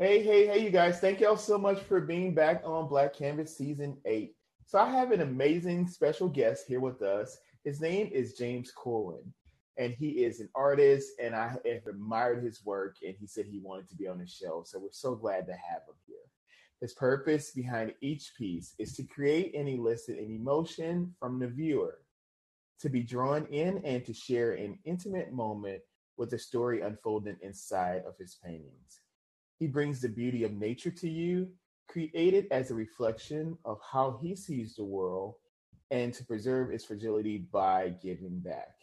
Hey, hey, hey, you guys. Thank y'all so much for being back on Black Canvas Season 8. So, I have an amazing special guest here with us. His name is James Corwin, and he is an artist, and I have admired his work, and he said he wanted to be on the show. So, we're so glad to have him here. His purpose behind each piece is to create and elicit an emotion from the viewer, to be drawn in, and to share an intimate moment with the story unfolding inside of his paintings. He brings the beauty of nature to you, created as a reflection of how he sees the world, and to preserve its fragility by giving back.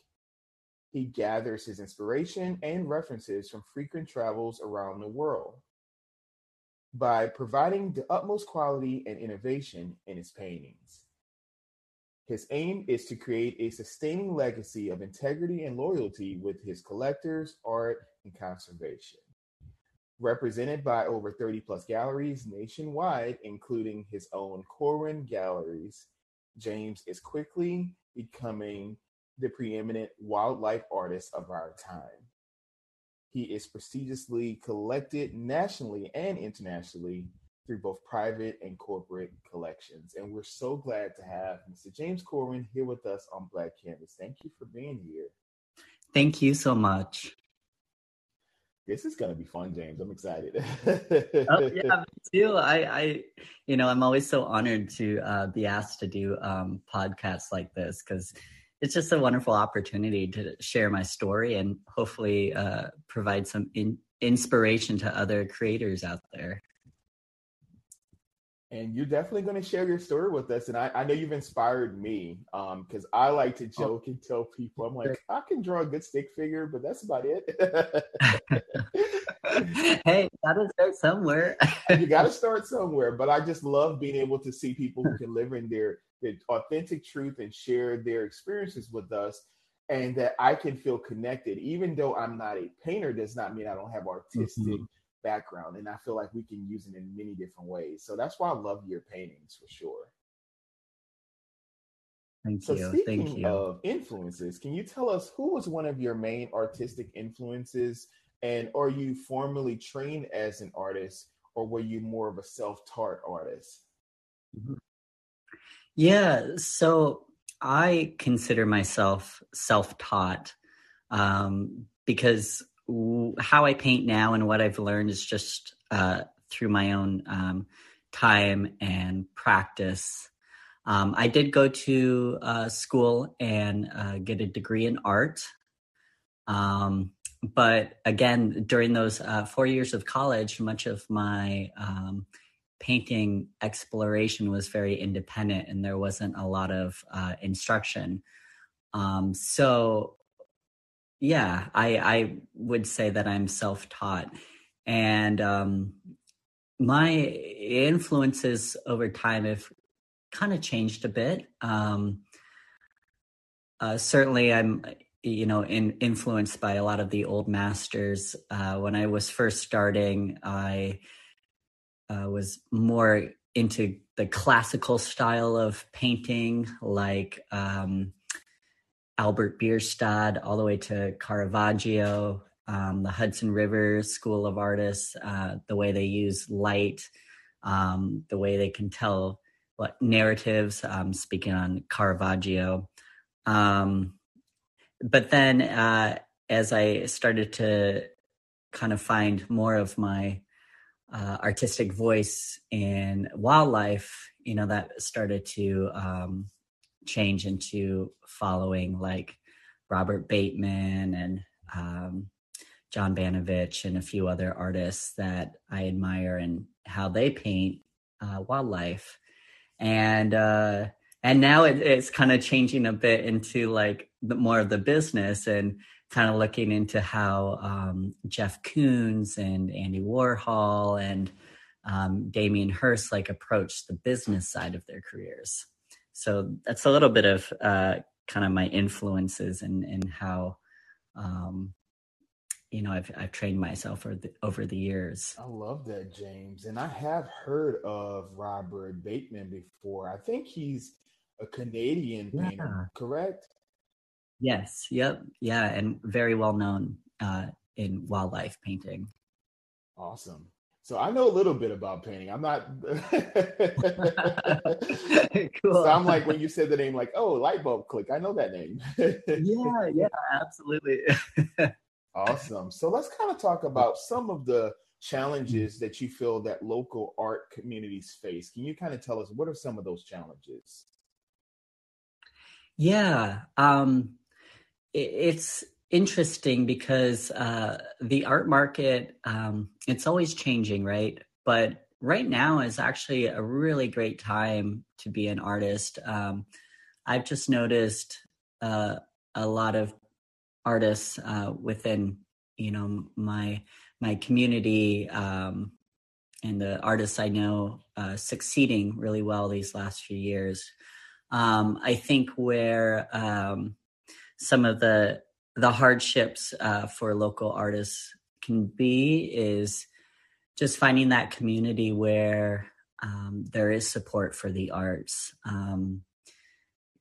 He gathers his inspiration and references from frequent travels around the world by providing the utmost quality and innovation in his paintings. His aim is to create a sustaining legacy of integrity and loyalty with his collectors, art, and conservation. Represented by over 30 plus galleries nationwide, including his own Corwin Galleries, James is quickly becoming the preeminent wildlife artist of our time. He is prestigiously collected nationally and internationally through both private and corporate collections. And we're so glad to have Mr. James Corwin here with us on Black Canvas. Thank you for being here. Thank you so much. This is gonna be fun, James. I'm excited. oh, yeah, me too. I, I, you know, I'm always so honored to uh, be asked to do um, podcasts like this because it's just a wonderful opportunity to share my story and hopefully uh, provide some in- inspiration to other creators out there and you're definitely going to share your story with us. And I, I know you've inspired me because um, I like to oh. joke oh. and tell people, I'm like, I can draw a good stick figure, but that's about it. hey, gotta start somewhere. you got to start somewhere. But I just love being able to see people who can live in their, their authentic truth and share their experiences with us. And that I can feel connected, even though I'm not a painter, does not mean I don't have artistic mm-hmm background and i feel like we can use it in many different ways so that's why i love your paintings for sure Thank so you. speaking Thank you. of influences, can you tell us who was one of your main artistic influences, and are you formally trained as an artist, or were you more of a self-taught artist? Mm-hmm. Yeah, so I consider myself self-taught um, because how I paint now and what I've learned is just uh, through my own um, time and practice. Um, I did go to uh, school and uh, get a degree in art. Um, but again, during those uh, four years of college, much of my um, painting exploration was very independent and there wasn't a lot of uh, instruction. Um, so yeah, I I would say that I'm self-taught, and um, my influences over time have kind of changed a bit. Um, uh, certainly, I'm you know in, influenced by a lot of the old masters. Uh, when I was first starting, I uh, was more into the classical style of painting, like. Um, Albert Bierstadt all the way to Caravaggio, um, the Hudson River School of Artists, uh, the way they use light, um, the way they can tell what narratives, um, speaking on Caravaggio. Um, but then uh, as I started to kind of find more of my uh, artistic voice in wildlife, you know, that started to um, change into following like Robert Bateman and um, John Banovich and a few other artists that I admire and how they paint uh, wildlife. And uh, and now it, it's kind of changing a bit into like the, more of the business and kind of looking into how um, Jeff Koons and Andy Warhol and um, Damien Hirst like approach the business side of their careers so that's a little bit of uh, kind of my influences and and how um, you know I've I've trained myself over the, over the years. I love that, James, and I have heard of Robert Bateman before. I think he's a Canadian yeah. painter, correct? Yes. Yep. Yeah, and very well known uh, in wildlife painting. Awesome. So I know a little bit about painting. I'm not. cool. So I'm like when you said the name, like, oh, light bulb click. I know that name. yeah, yeah, absolutely. awesome. So let's kind of talk about some of the challenges that you feel that local art communities face. Can you kind of tell us what are some of those challenges? Yeah, um, it, it's interesting because uh, the art market um, it's always changing right? But right now is actually a really great time to be an artist. Um, i've just noticed uh, a lot of artists uh, within you know my my community um, and the artists i know uh, succeeding really well these last few years. Um, i think where um, some of the the hardships uh, for local artists can be is just finding that community where um, there is support for the arts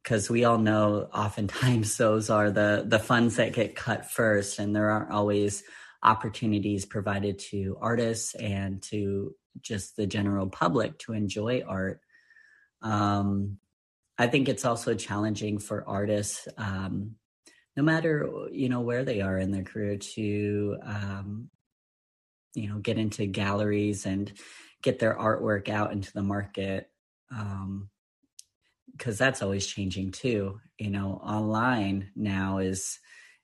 because um, we all know oftentimes those are the the funds that get cut first and there aren't always opportunities provided to artists and to just the general public to enjoy art. Um, i think it's also challenging for artists um, no matter you know where they are in their career to um, you know get into galleries and get their artwork out into the market um, because that's always changing too. You know online now is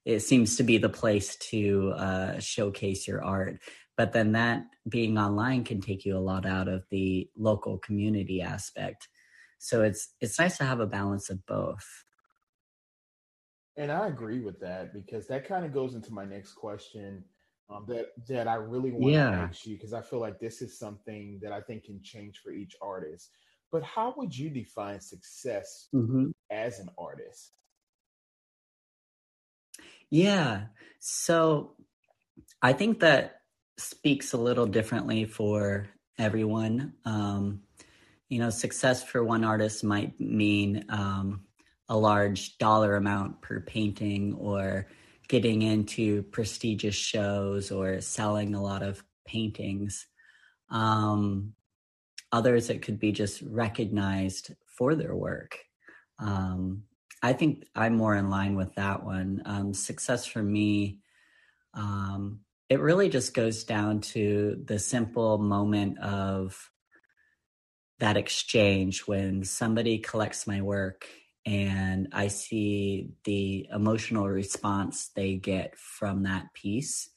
it seems to be the place to uh, showcase your art but then that being online can take you a lot out of the local community aspect. So it's it's nice to have a balance of both and I agree with that because that kind of goes into my next question um, that that I really want yeah. to ask you because I feel like this is something that I think can change for each artist. But how would you define success mm-hmm. as an artist? Yeah. So I think that speaks a little differently for everyone. Um, you know, success for one artist might mean um, a large dollar amount per painting or getting into prestigious shows or selling a lot of paintings. Um, others, it could be just recognized for their work. Um, I think I'm more in line with that one. Um, success for me, um, it really just goes down to the simple moment of that exchange when somebody collects my work and I see the emotional response they get from that piece.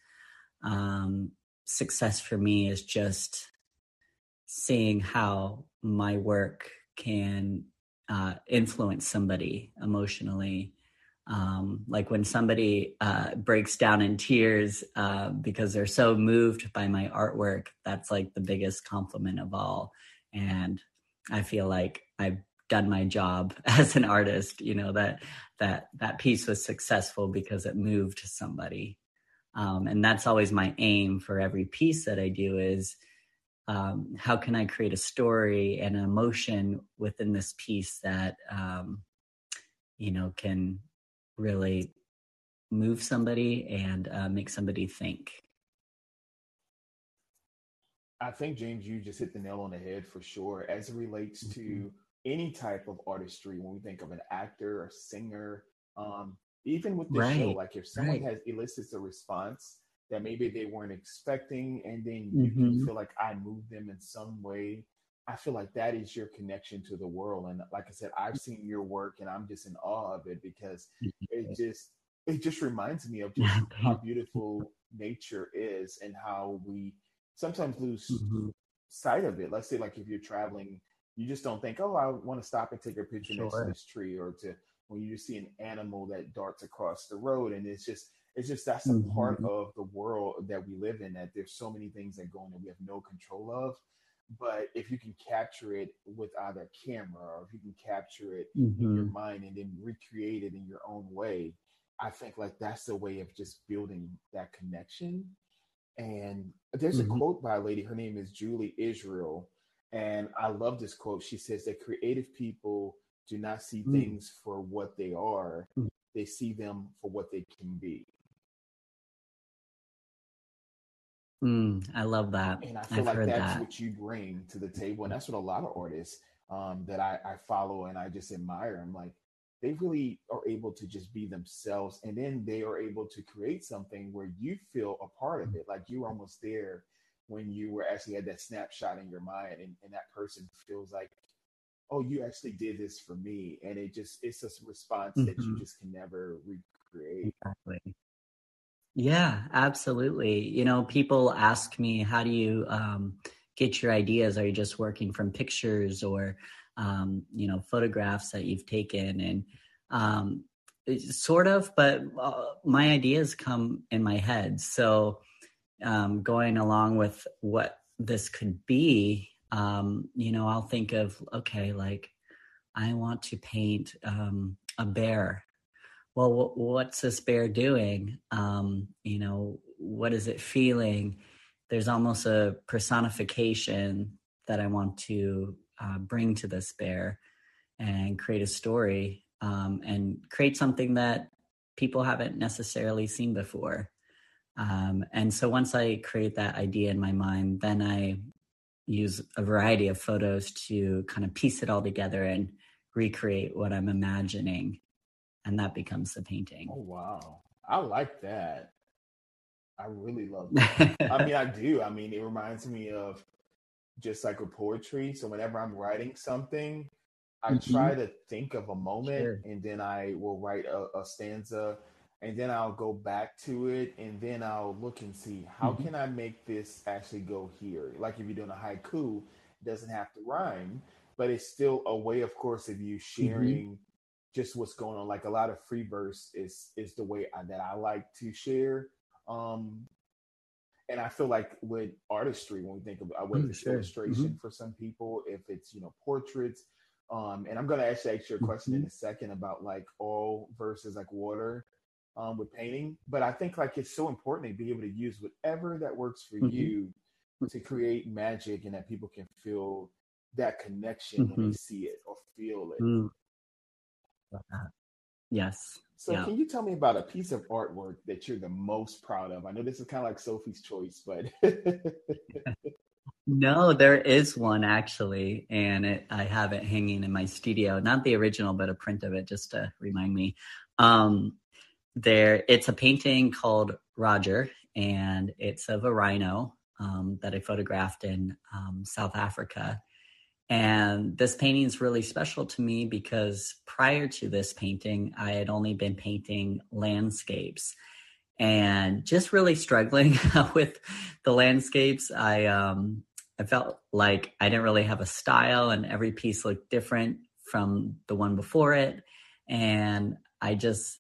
Um, success for me is just seeing how my work can uh, influence somebody emotionally. Um, like when somebody uh, breaks down in tears uh, because they're so moved by my artwork, that's like the biggest compliment of all. And I feel like I've done my job as an artist you know that that that piece was successful because it moved somebody um, and that's always my aim for every piece that i do is um, how can i create a story and an emotion within this piece that um, you know can really move somebody and uh, make somebody think I think James, you just hit the nail on the head for sure. As it relates mm-hmm. to any type of artistry when we think of an actor or singer um, even with the right. show like if someone right. has elicits a response that maybe they weren't expecting and then you, mm-hmm. you feel like i moved them in some way i feel like that is your connection to the world and like i said i've seen your work and i'm just in awe of it because it just it just reminds me of just how beautiful nature is and how we sometimes lose mm-hmm. sight of it let's say like if you're traveling you just don't think, oh, I want to stop and take a picture sure. next to this tree, or to when you just see an animal that darts across the road, and it's just it's just that's a mm-hmm. part of the world that we live in. That there's so many things that go on that we have no control of. But if you can capture it with either camera or if you can capture it mm-hmm. in your mm-hmm. mind and then recreate it in your own way, I think like that's the way of just building that connection. And there's mm-hmm. a quote by a lady, her name is Julie Israel, and I love this quote. She says that creative people do not see mm. things for what they are, mm. they see them for what they can be. Mm, I love that. And I feel I've like that's that. what you bring to the table. And that's what a lot of artists um, that I, I follow and I just admire. I'm like, they really are able to just be themselves. And then they are able to create something where you feel a part of it. Like you're almost there when you were actually had that snapshot in your mind and, and that person feels like, oh, you actually did this for me. And it just, it's a response mm-hmm. that you mm-hmm. just can never recreate. Exactly. Yeah, absolutely. You know, people ask me, how do you um, get your ideas? Are you just working from pictures or, um, you know, photographs that you've taken? And um, sort of, but uh, my ideas come in my head. So um, going along with what this could be, um, you know, I'll think of, okay, like I want to paint um, a bear well, what's this bear doing? Um, you know, what is it feeling? There's almost a personification that I want to uh, bring to this bear and create a story um, and create something that people haven't necessarily seen before. Um, and so once I create that idea in my mind, then I use a variety of photos to kind of piece it all together and recreate what I'm imagining and that becomes the painting. Oh wow. I like that. I really love that. I mean, I do. I mean, it reminds me of just like a poetry. So whenever I'm writing something, I mm-hmm. try to think of a moment sure. and then I will write a, a, stanza and then I'll go back to it and then I'll look and see how mm-hmm. can I make this actually go here. Like if you're doing a haiku, it doesn't have to rhyme, but it's still a way, of course, of you mm-hmm. sharing mm-hmm just what's going on. Like a lot of free verse is is the way I, that I like to share. Um, and I feel like with artistry, when we think about whether mm, it's sure. illustration mm-hmm. for some people, if it's you know portraits, um, and I'm gonna actually ask you a question mm-hmm. in a second about like oil versus like water um, with painting. But I think like it's so important to be able to use whatever that works for mm-hmm. you to create magic and that people can feel that connection when they mm-hmm. see it or feel it. Mm. Yes. So, yeah. can you tell me about a piece of artwork that you're the most proud of? I know this is kind of like Sophie's choice, but no, there is one actually, and it, I have it hanging in my studio. Not the original, but a print of it, just to remind me. Um, there, it's a painting called Roger, and it's of a rhino um, that I photographed in um, South Africa and this painting is really special to me because prior to this painting, I had only been painting landscapes and just really struggling with the landscapes. I um, I felt like I didn't really have a style, and every piece looked different from the one before it, and I just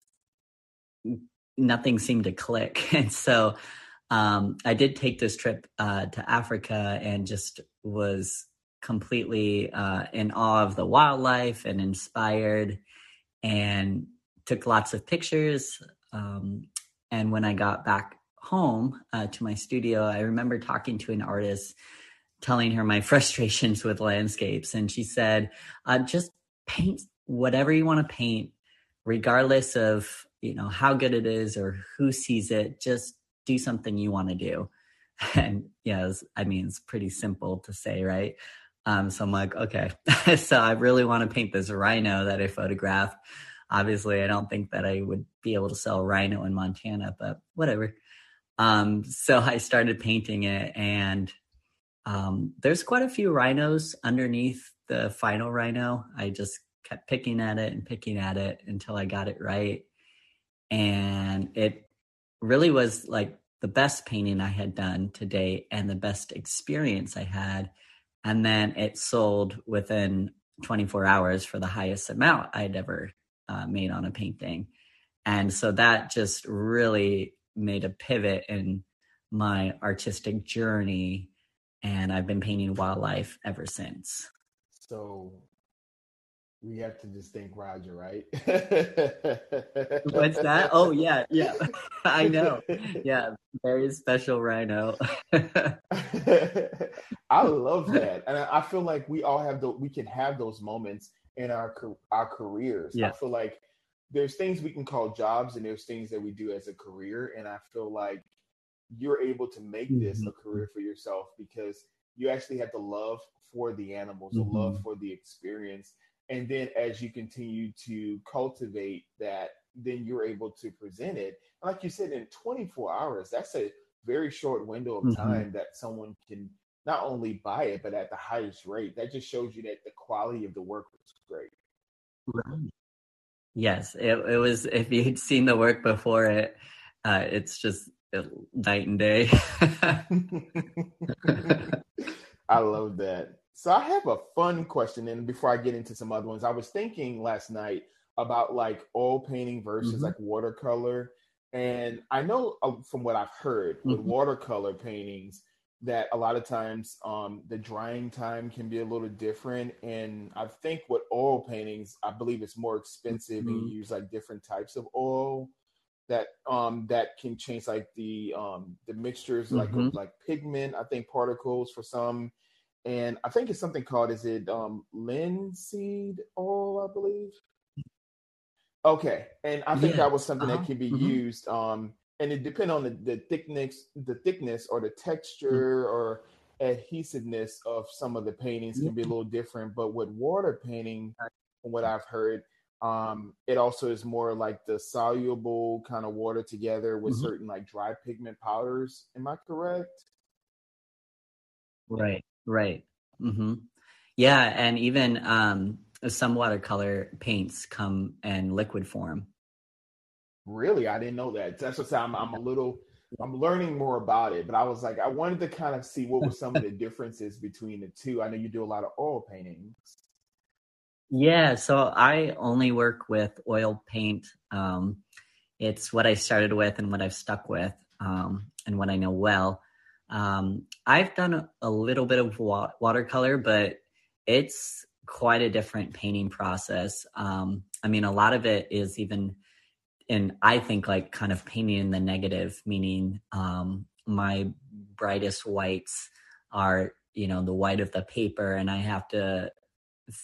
nothing seemed to click. And so um, I did take this trip uh, to Africa and just was completely uh, in awe of the wildlife and inspired and took lots of pictures. Um, and when I got back home uh, to my studio, I remember talking to an artist, telling her my frustrations with landscapes. And she said, uh, just paint whatever you want to paint, regardless of you know how good it is or who sees it just do something you want to do and yeah i mean it's pretty simple to say right um, so I'm like, okay. so I really want to paint this rhino that I photographed. Obviously, I don't think that I would be able to sell rhino in Montana, but whatever. Um, so I started painting it, and um, there's quite a few rhinos underneath the final rhino. I just kept picking at it and picking at it until I got it right. And it really was like the best painting I had done to date and the best experience I had and then it sold within 24 hours for the highest amount I'd ever uh, made on a painting. And so that just really made a pivot in my artistic journey. And I've been painting wildlife ever since. So we have to just thank Roger, right? What's that? Oh yeah, yeah. I know. Yeah, very special rhino. I love that, and I feel like we all have the we can have those moments in our our careers. Yeah. I feel like there's things we can call jobs, and there's things that we do as a career, and I feel like you're able to make this mm-hmm. a career for yourself because you actually have the love for the animals, mm-hmm. the love for the experience. And then as you continue to cultivate that, then you're able to present it. Like you said, in 24 hours, that's a very short window of mm-hmm. time mm-hmm. that someone can not only buy it, but at the highest rate. That just shows you that the quality of the work was great. Right. Yes, it, it was. If you'd seen the work before it, uh, it's just night and day. I love that. So I have a fun question, and before I get into some other ones, I was thinking last night about like oil painting versus mm-hmm. like watercolor, and I know uh, from what I've heard with mm-hmm. watercolor paintings that a lot of times um, the drying time can be a little different, and I think with oil paintings, I believe it's more expensive, mm-hmm. and you use like different types of oil that um that can change like the um the mixtures like mm-hmm. like pigment i think particles for some and i think it's something called is it um linseed oil i believe okay and i think yeah. that was something uh-huh. that can be mm-hmm. used um and it depend on the, the thickness the thickness or the mm. texture mm-hmm. or adhesiveness of some of the paintings can be a little different but with water painting from what i've heard um, it also is more like the soluble kind of water together with mm-hmm. certain like dry pigment powders. Am I correct? Right, right. Mm-hmm. Yeah, and even um, some watercolor paints come in liquid form. Really, I didn't know that. That's what I'm. I'm a little. I'm learning more about it, but I was like, I wanted to kind of see what were some of the differences between the two. I know you do a lot of oil paintings. Yeah, so I only work with oil paint. Um, it's what I started with and what I've stuck with um, and what I know well. Um, I've done a, little bit of wa- watercolor, but it's quite a different painting process. Um, I mean, a lot of it is even, and I think like kind of painting in the negative, meaning um, my brightest whites are, you know, the white of the paper, and I have to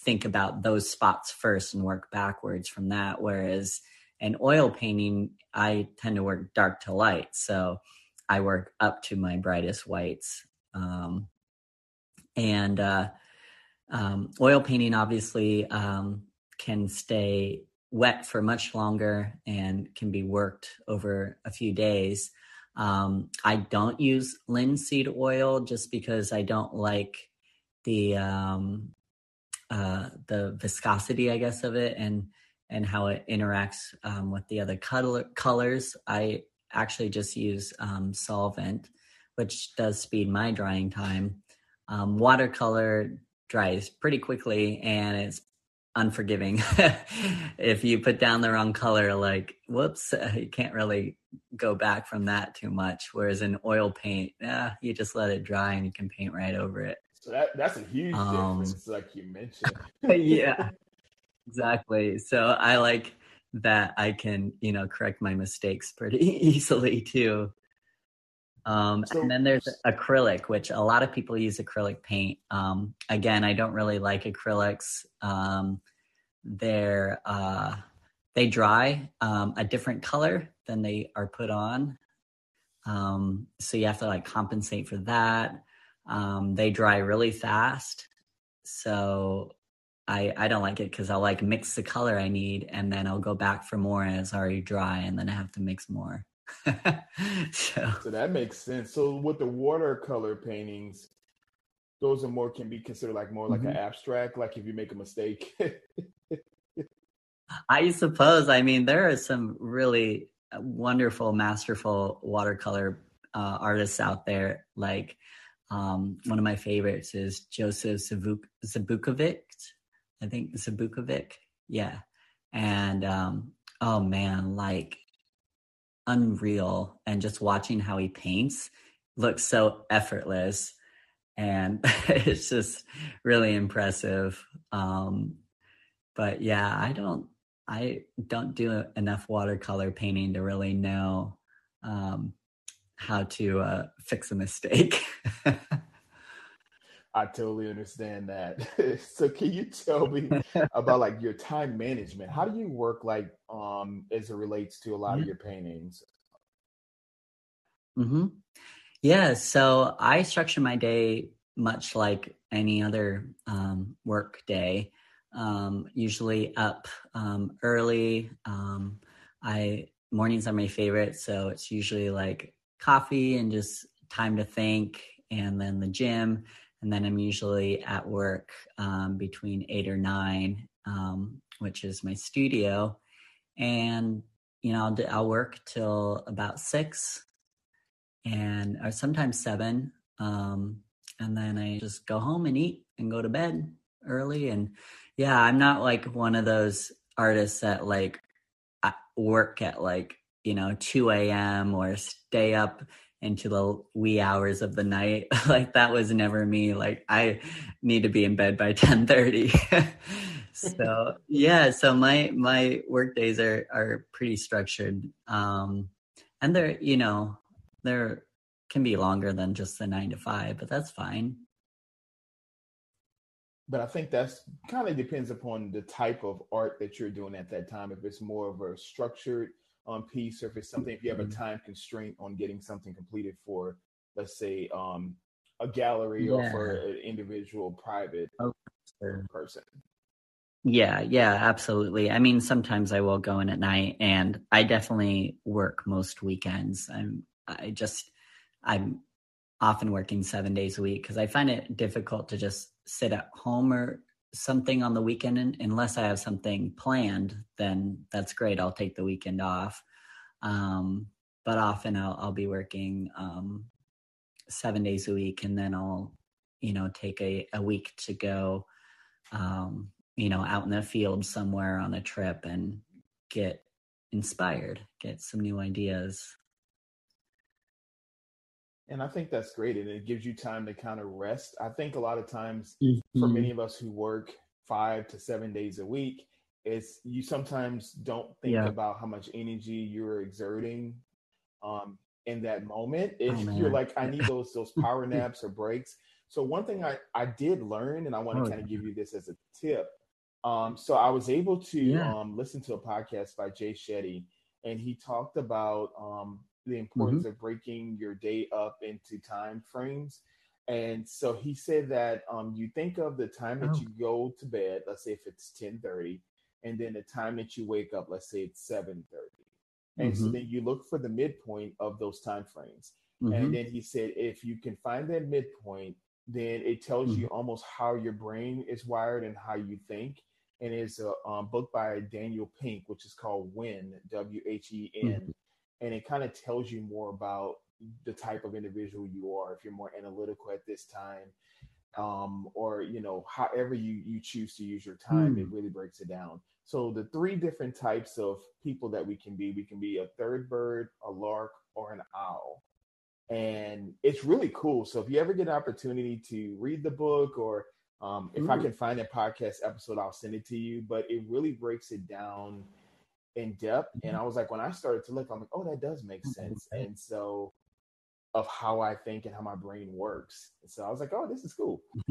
think about those spots first and work backwards from that. Whereas in oil painting, I tend to work dark to light. So I work up to my brightest whites. Um, and uh, um, oil painting obviously um, can stay wet for much longer and can be worked over a few days. Um, I don't use linseed oil just because I don't like the um, uh, the viscosity, I guess, of it and and how it interacts um, with the other color, colors. I actually just use um, solvent, which does speed my drying time. Um, watercolor dries pretty quickly and it's unforgiving. if you put down the wrong color, like, whoops, you can't really go back from that too much. Whereas in oil paint, yeah, you just let it dry and you can paint right over it. So that that's a huge um, difference, like you mentioned. yeah, exactly. So I like that I can, you know, correct my mistakes pretty easily too. Um, so, and then there's acrylic, which a lot of people use acrylic paint. Um, again, I don't really like acrylics. Um, they're uh, they dry um, a different color than they are put on, um, so you have to like compensate for that. Um, they dry really fast. So I, I don't like it because I'll like mix the color I need and then I'll go back for more and it's already dry and then I have to mix more. so. so that makes sense. So with the watercolor paintings, those are more can be considered like more like mm-hmm. an abstract, like if you make a mistake. I suppose. I mean, there are some really wonderful, masterful watercolor uh, artists out there. Like um, one of my favorites is Joseph Zabuk- Zabukovic. I think Zabukovic. Yeah. And um, oh man, like unreal. And just watching how he paints looks so effortless. And it's just really impressive. Um, but yeah, I don't I don't do enough watercolor painting to really know um, how to uh, fix a mistake. I totally understand that. so can you tell me about like your time management? How do you work like um as it relates to a lot of your paintings? Mm-hmm. Yeah. So I structure my day much like any other um, work day. Um, usually up um, early. Um, I mornings are my favorite, so it's usually like coffee and just time to think, and then the gym, and then I'm usually at work um, between eight or nine, um, which is my studio, and you know I'll, do, I'll work till about six, and or sometimes seven, um, and then I just go home and eat and go to bed early, and yeah, I'm not like one of those artists that like work at like you know 2 a.m or stay up into the wee hours of the night. Like that was never me. Like i need to be in bed by 10 30 so yeah so my my work days are are pretty structured. Um and they're you know they're can be longer than just the nine to five but that's fine. But I think that's kind of depends upon the type of art that you're doing at that time. If it's more of a structured um, piece, or if it's something, if you have a mm-hmm. time constraint on getting something completed for, let's say, um, a gallery yeah. or for an individual private oh, sure. person. Yeah, yeah, absolutely. I mean, sometimes I will go in at night, and I definitely work most weekends. I'm, I just, I'm often working seven days a week because I find it difficult to just sit at home or something on the weekend and unless I have something planned, then that's great. I'll take the weekend off. Um, but often I'll, I'll be working um, seven days a week and then I'll, you know, take a, a week to go, um, you know, out in the field somewhere on a trip and get inspired, get some new ideas and I think that's great. And it gives you time to kind of rest. I think a lot of times mm-hmm. for many of us who work five to seven days a week, it's you sometimes don't think yeah. about how much energy you're exerting um, in that moment. If oh, you're like, I need those those power naps or breaks. So one thing I, I did learn, and I want to oh, kind of give you this as a tip. Um, so I was able to yeah. um, listen to a podcast by Jay Shetty, and he talked about um, the importance mm-hmm. of breaking your day up into time frames. And so he said that um, you think of the time that oh. you go to bed, let's say if it's 1030, and then the time that you wake up, let's say it's 730. And mm-hmm. so then you look for the midpoint of those time frames. Mm-hmm. And then he said, if you can find that midpoint, then it tells you mm-hmm. almost how your brain is wired and how you think. And it's a um, book by Daniel Pink, which is called When, W H E N. And it kind of tells you more about the type of individual you are if you're more analytical at this time um, or you know however you you choose to use your time mm. it really breaks it down so the three different types of people that we can be we can be a third bird a lark or an owl and it's really cool so if you ever get an opportunity to read the book or um, if Ooh. i can find a podcast episode i'll send it to you but it really breaks it down in depth. And mm-hmm. I was like, when I started to look, I'm like, oh, that does make sense. And so of how I think and how my brain works. So I was like, oh, this is cool.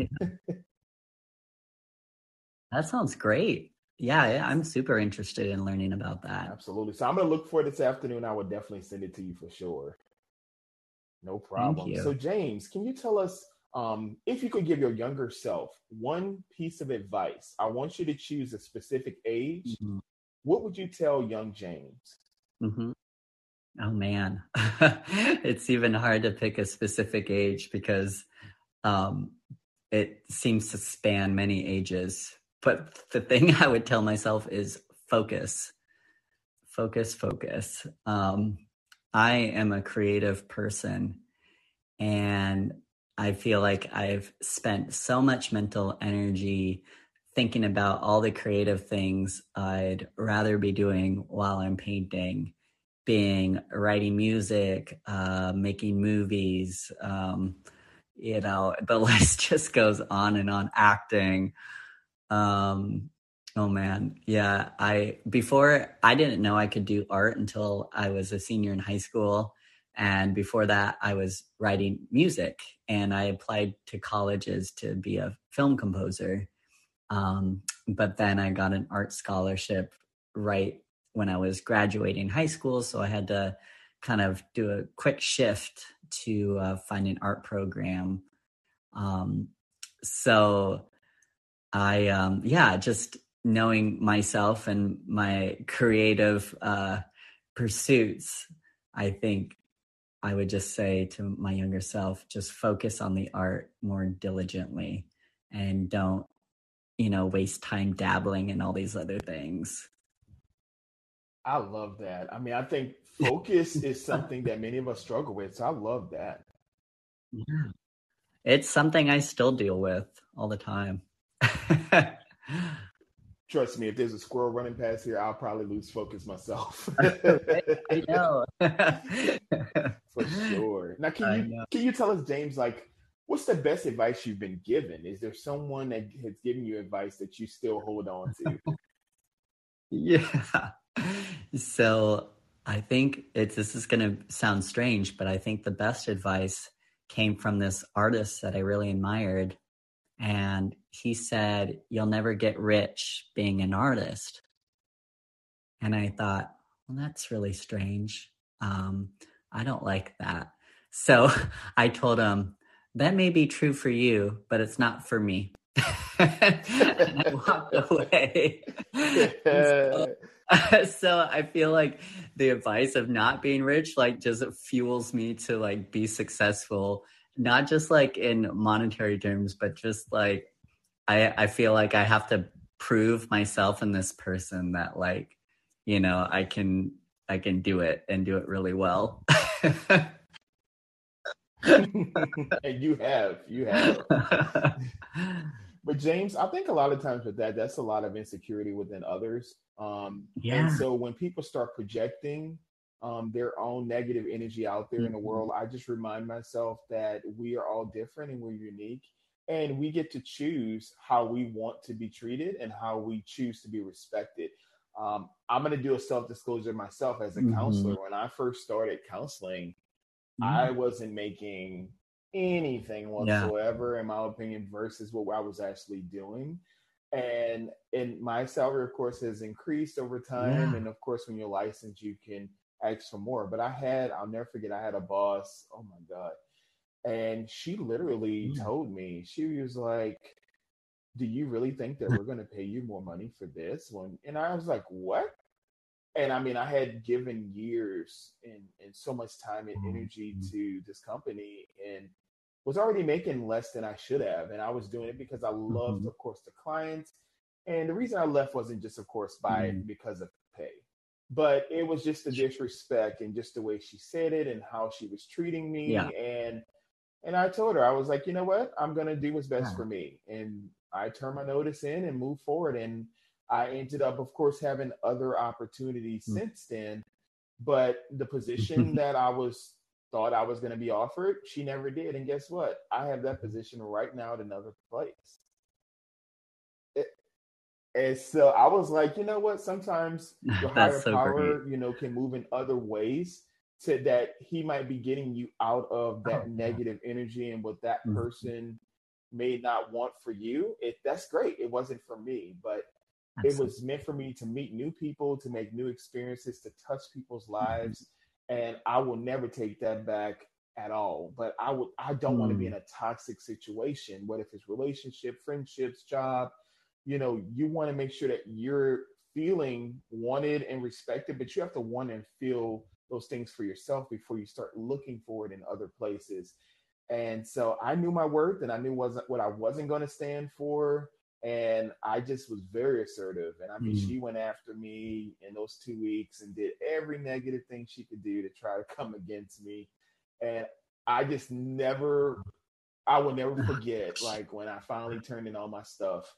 that sounds great. Yeah, I'm super interested in learning about that. Absolutely. So I'm gonna look for it this afternoon. I would definitely send it to you for sure. No problem. So James, can you tell us um, if you could give your younger self one piece of advice? I want you to choose a specific age mm-hmm what would you tell young James? Mm-hmm. Oh man, it's even hard to pick a specific age because um, it seems to span many ages. But the thing I would tell myself is focus, focus, focus. Um, I am a creative person and I feel like I've spent so much mental energy thinking about all the creative things I'd rather be doing while I'm painting, being writing music, uh, making movies, um, you know, the list just goes on and on. Acting. Um, oh man, yeah. I before I didn't know I could do art until I was a senior in high school. And before that, I was writing music and I applied to colleges to be a film composer um, but then I got an art scholarship right when I was graduating high school. So I had to kind of do a quick shift to uh, find an art program. Um, so I, um, yeah, just knowing myself and my creative uh, pursuits, I think I would just say to my younger self, just focus on the art more diligently and don't, you know, waste time dabbling in all these other things. I love that. I mean, I think focus is something that many of us struggle with. So I love that. Yeah. It's something I still deal with all the time. Trust me, if there's a squirrel running past here, I'll probably lose focus myself. I know. For sure. Now can you can you tell us, James, like what's the best advice you've been given? Is there someone that has given you advice that you still hold on to? yeah. So I think it's this is going to sound strange, but I think the best advice came from this artist that I really admired. And he said, You'll never get rich being an artist. And I thought, Well, that's really strange. Um, I don't like that. So I told him, That may be true for you, but it's not for me. and I walked away. so, so I feel like the advice of not being rich like just fuels me to like be successful, not just like in monetary terms, but just like I I feel like I have to prove myself and this person that like you know I can I can do it and do it really well. and you have, you have. But James, I think a lot of times with that, that's a lot of insecurity within others. Um, yeah. And so when people start projecting um, their own negative energy out there mm-hmm. in the mm-hmm. world, I just remind myself that we are all different and we're unique. And we get to choose how we want to be treated and how we choose to be respected. Um, I'm going to do a self disclosure myself as a mm-hmm. counselor. When I first started counseling, mm-hmm. I wasn't making anything whatsoever, yeah. in my opinion, versus what I was actually doing. And and my salary, of course, has increased over time. Yeah. And of course, when you're licensed, you can ask for more. But I had, I'll never forget, I had a boss. Oh my god! And she literally mm. told me, she was like, "Do you really think that we're going to pay you more money for this one?" And I was like, "What?" And I mean, I had given years and, and so much time and mm-hmm. energy mm-hmm. to this company and was already making less than I should have. And I was doing it because I loved, mm-hmm. of course, the clients. And the reason I left wasn't just, of course, by mm-hmm. because of pay, but it was just the disrespect and just the way she said it and how she was treating me. Yeah. And and I told her, I was like, you know what? I'm gonna do what's best yeah. for me. And I turned my notice in and moved forward. And I ended up, of course, having other opportunities mm-hmm. since then. But the position that I was thought I was going to be offered, she never did. And guess what? I have that position right now at another place. It, and so I was like, you know what? Sometimes your higher so power, great. you know, can move in other ways to that he might be getting you out of that oh, negative energy and what that mm-hmm. person may not want for you. It that's great. It wasn't for me, but Absolutely. It was meant for me to meet new people, to make new experiences, to touch people's mm-hmm. lives. Mm-hmm. And I will never take that back at all. But I would I don't mm. want to be in a toxic situation. What if it's relationship, friendships, job? You know, you want to make sure that you're feeling wanted and respected, but you have to want and feel those things for yourself before you start looking for it in other places. And so I knew my worth and I knew wasn't what I wasn't going to stand for and I just was very assertive. And I mean, mm. she went after me in those two weeks and did every negative thing she could do to try to come against me. And I just never, I will never forget, like when I finally turned in all my stuff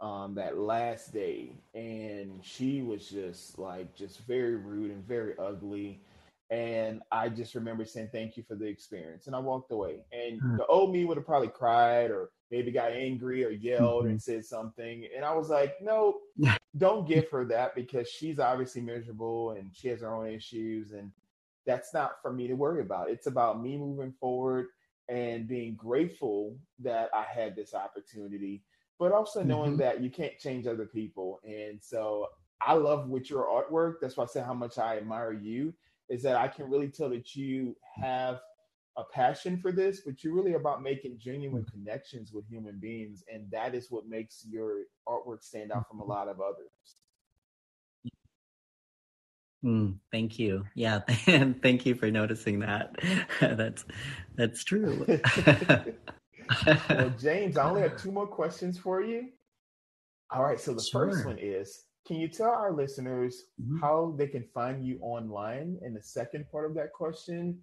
um, that last day, and she was just like, just very rude and very ugly. And I just remember saying thank you for the experience, and I walked away. And mm. the old me would have probably cried or maybe got angry or yelled mm-hmm. and said something. And I was like, no, don't give her that because she's obviously miserable and she has her own issues. And that's not for me to worry about. It's about me moving forward and being grateful that I had this opportunity, but also knowing mm-hmm. that you can't change other people. And so I love with your artwork. That's why I say how much I admire you is that I can really tell that you have a passion for this, but you're really about making genuine connections with human beings, and that is what makes your artwork stand out from a lot of others. Mm, thank you. Yeah, and thank you for noticing that. that's that's true. well, James, I only have two more questions for you. All right, so the sure. first one is can you tell our listeners mm-hmm. how they can find you online? And the second part of that question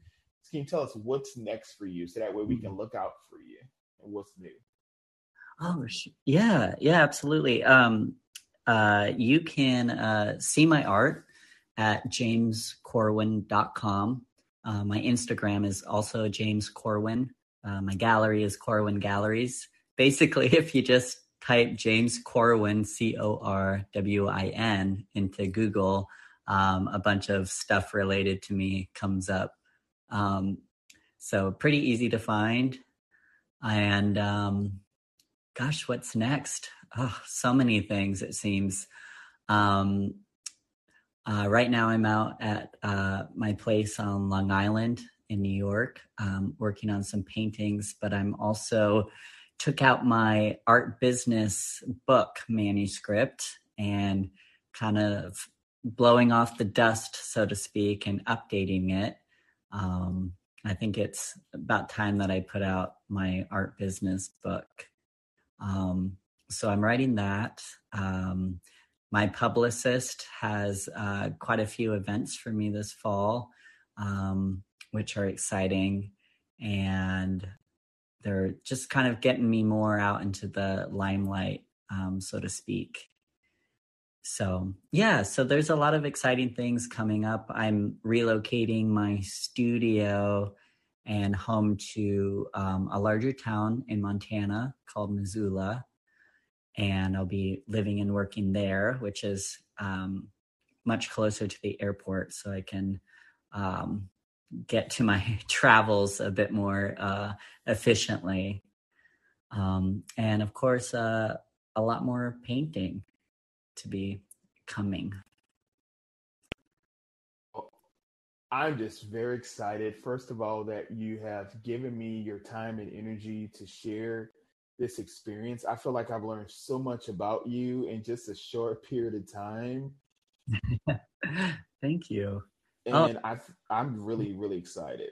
can you tell us what's next for you so that way we can mm-hmm. look out for you and what's new? Oh, yeah, yeah, absolutely. Um, uh, you can uh, see my art at jamescorwin.com. Uh, my Instagram is also James Corwin. Uh, my gallery is Corwin Galleries. Basically, if you just type James Corwin, C O R W I N, into Google, um, a bunch of stuff related to me comes up. Um, so pretty easy to find. And um, gosh, what's next? Oh, so many things it seems. Um, uh, right now, I'm out at uh, my place on Long Island in New York, um, working on some paintings. But I'm also took out my art business book manuscript and kind of blowing off the dust, so to speak, and updating it. Um, I think it's about time that I put out my art business book. Um, so I'm writing that. Um, my publicist has uh, quite a few events for me this fall, um, which are exciting. And they're just kind of getting me more out into the limelight, um, so to speak. So, yeah, so there's a lot of exciting things coming up. I'm relocating my studio and home to um, a larger town in Montana called Missoula. And I'll be living and working there, which is um, much closer to the airport, so I can um, get to my travels a bit more uh, efficiently. Um, and of course, uh, a lot more painting to be coming? I'm just very excited. First of all, that you have given me your time and energy to share this experience. I feel like I've learned so much about you in just a short period of time. thank you. And oh. I, I'm really, really excited.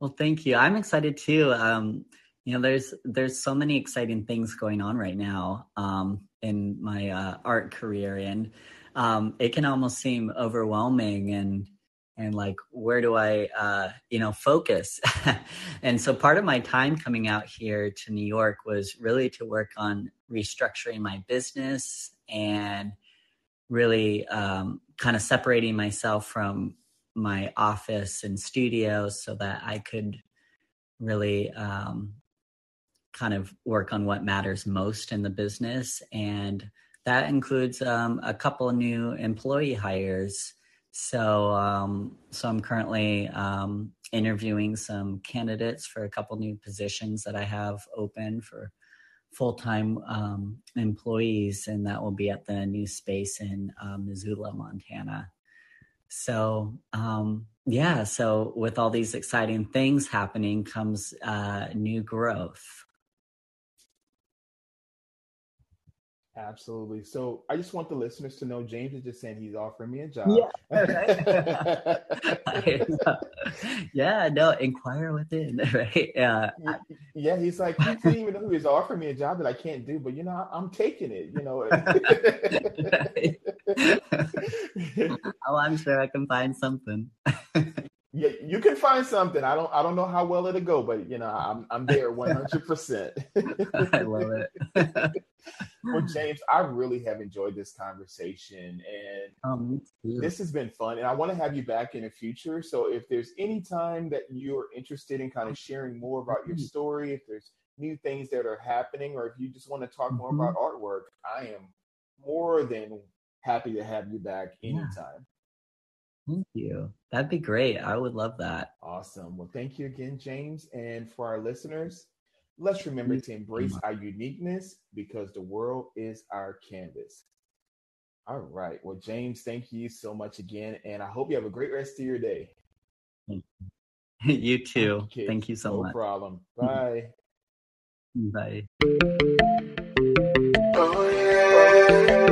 Well, thank you. I'm excited too. Um, you know, there's there's so many exciting things going on right now. Um, in my uh, art career, and um, it can almost seem overwhelming and and like where do I uh, you know focus? and so part of my time coming out here to New York was really to work on restructuring my business and really um, kind of separating myself from my office and studio so that I could really um, kind of work on what matters most in the business. And that includes um, a couple new employee hires. So, um, so I'm currently um, interviewing some candidates for a couple new positions that I have open for full-time um, employees, and that will be at the new space in uh, Missoula, Montana. So, um, yeah, so with all these exciting things happening comes uh, new growth. Absolutely. So I just want the listeners to know James is just saying he's offering me a job. Yeah. yeah, no, inquire within, right? Yeah. Yeah, he's like, he didn't even know who is offering me a job that I can't do, but you know, I'm taking it, you know. oh, I'm sure I can find something yeah, you can find something. I don't I don't know how well it'll go, but you know, I'm I'm there 100. percent I love it. well, James, I really have enjoyed this conversation, and um, this has been fun. And I want to have you back in the future. So, if there's any time that you're interested in kind of sharing more about your mm-hmm. story, if there's new things that are happening, or if you just want to talk more mm-hmm. about artwork, I am more than happy to have you back anytime. Yeah. Thank you. That'd be great. I would love that. Awesome. Well, thank you again, James. And for our listeners, let's remember to embrace our uniqueness because the world is our canvas. All right. Well, James, thank you so much again. And I hope you have a great rest of your day. You too. Okay. Thank you so no much. No problem. Bye. Bye. Oh, yeah.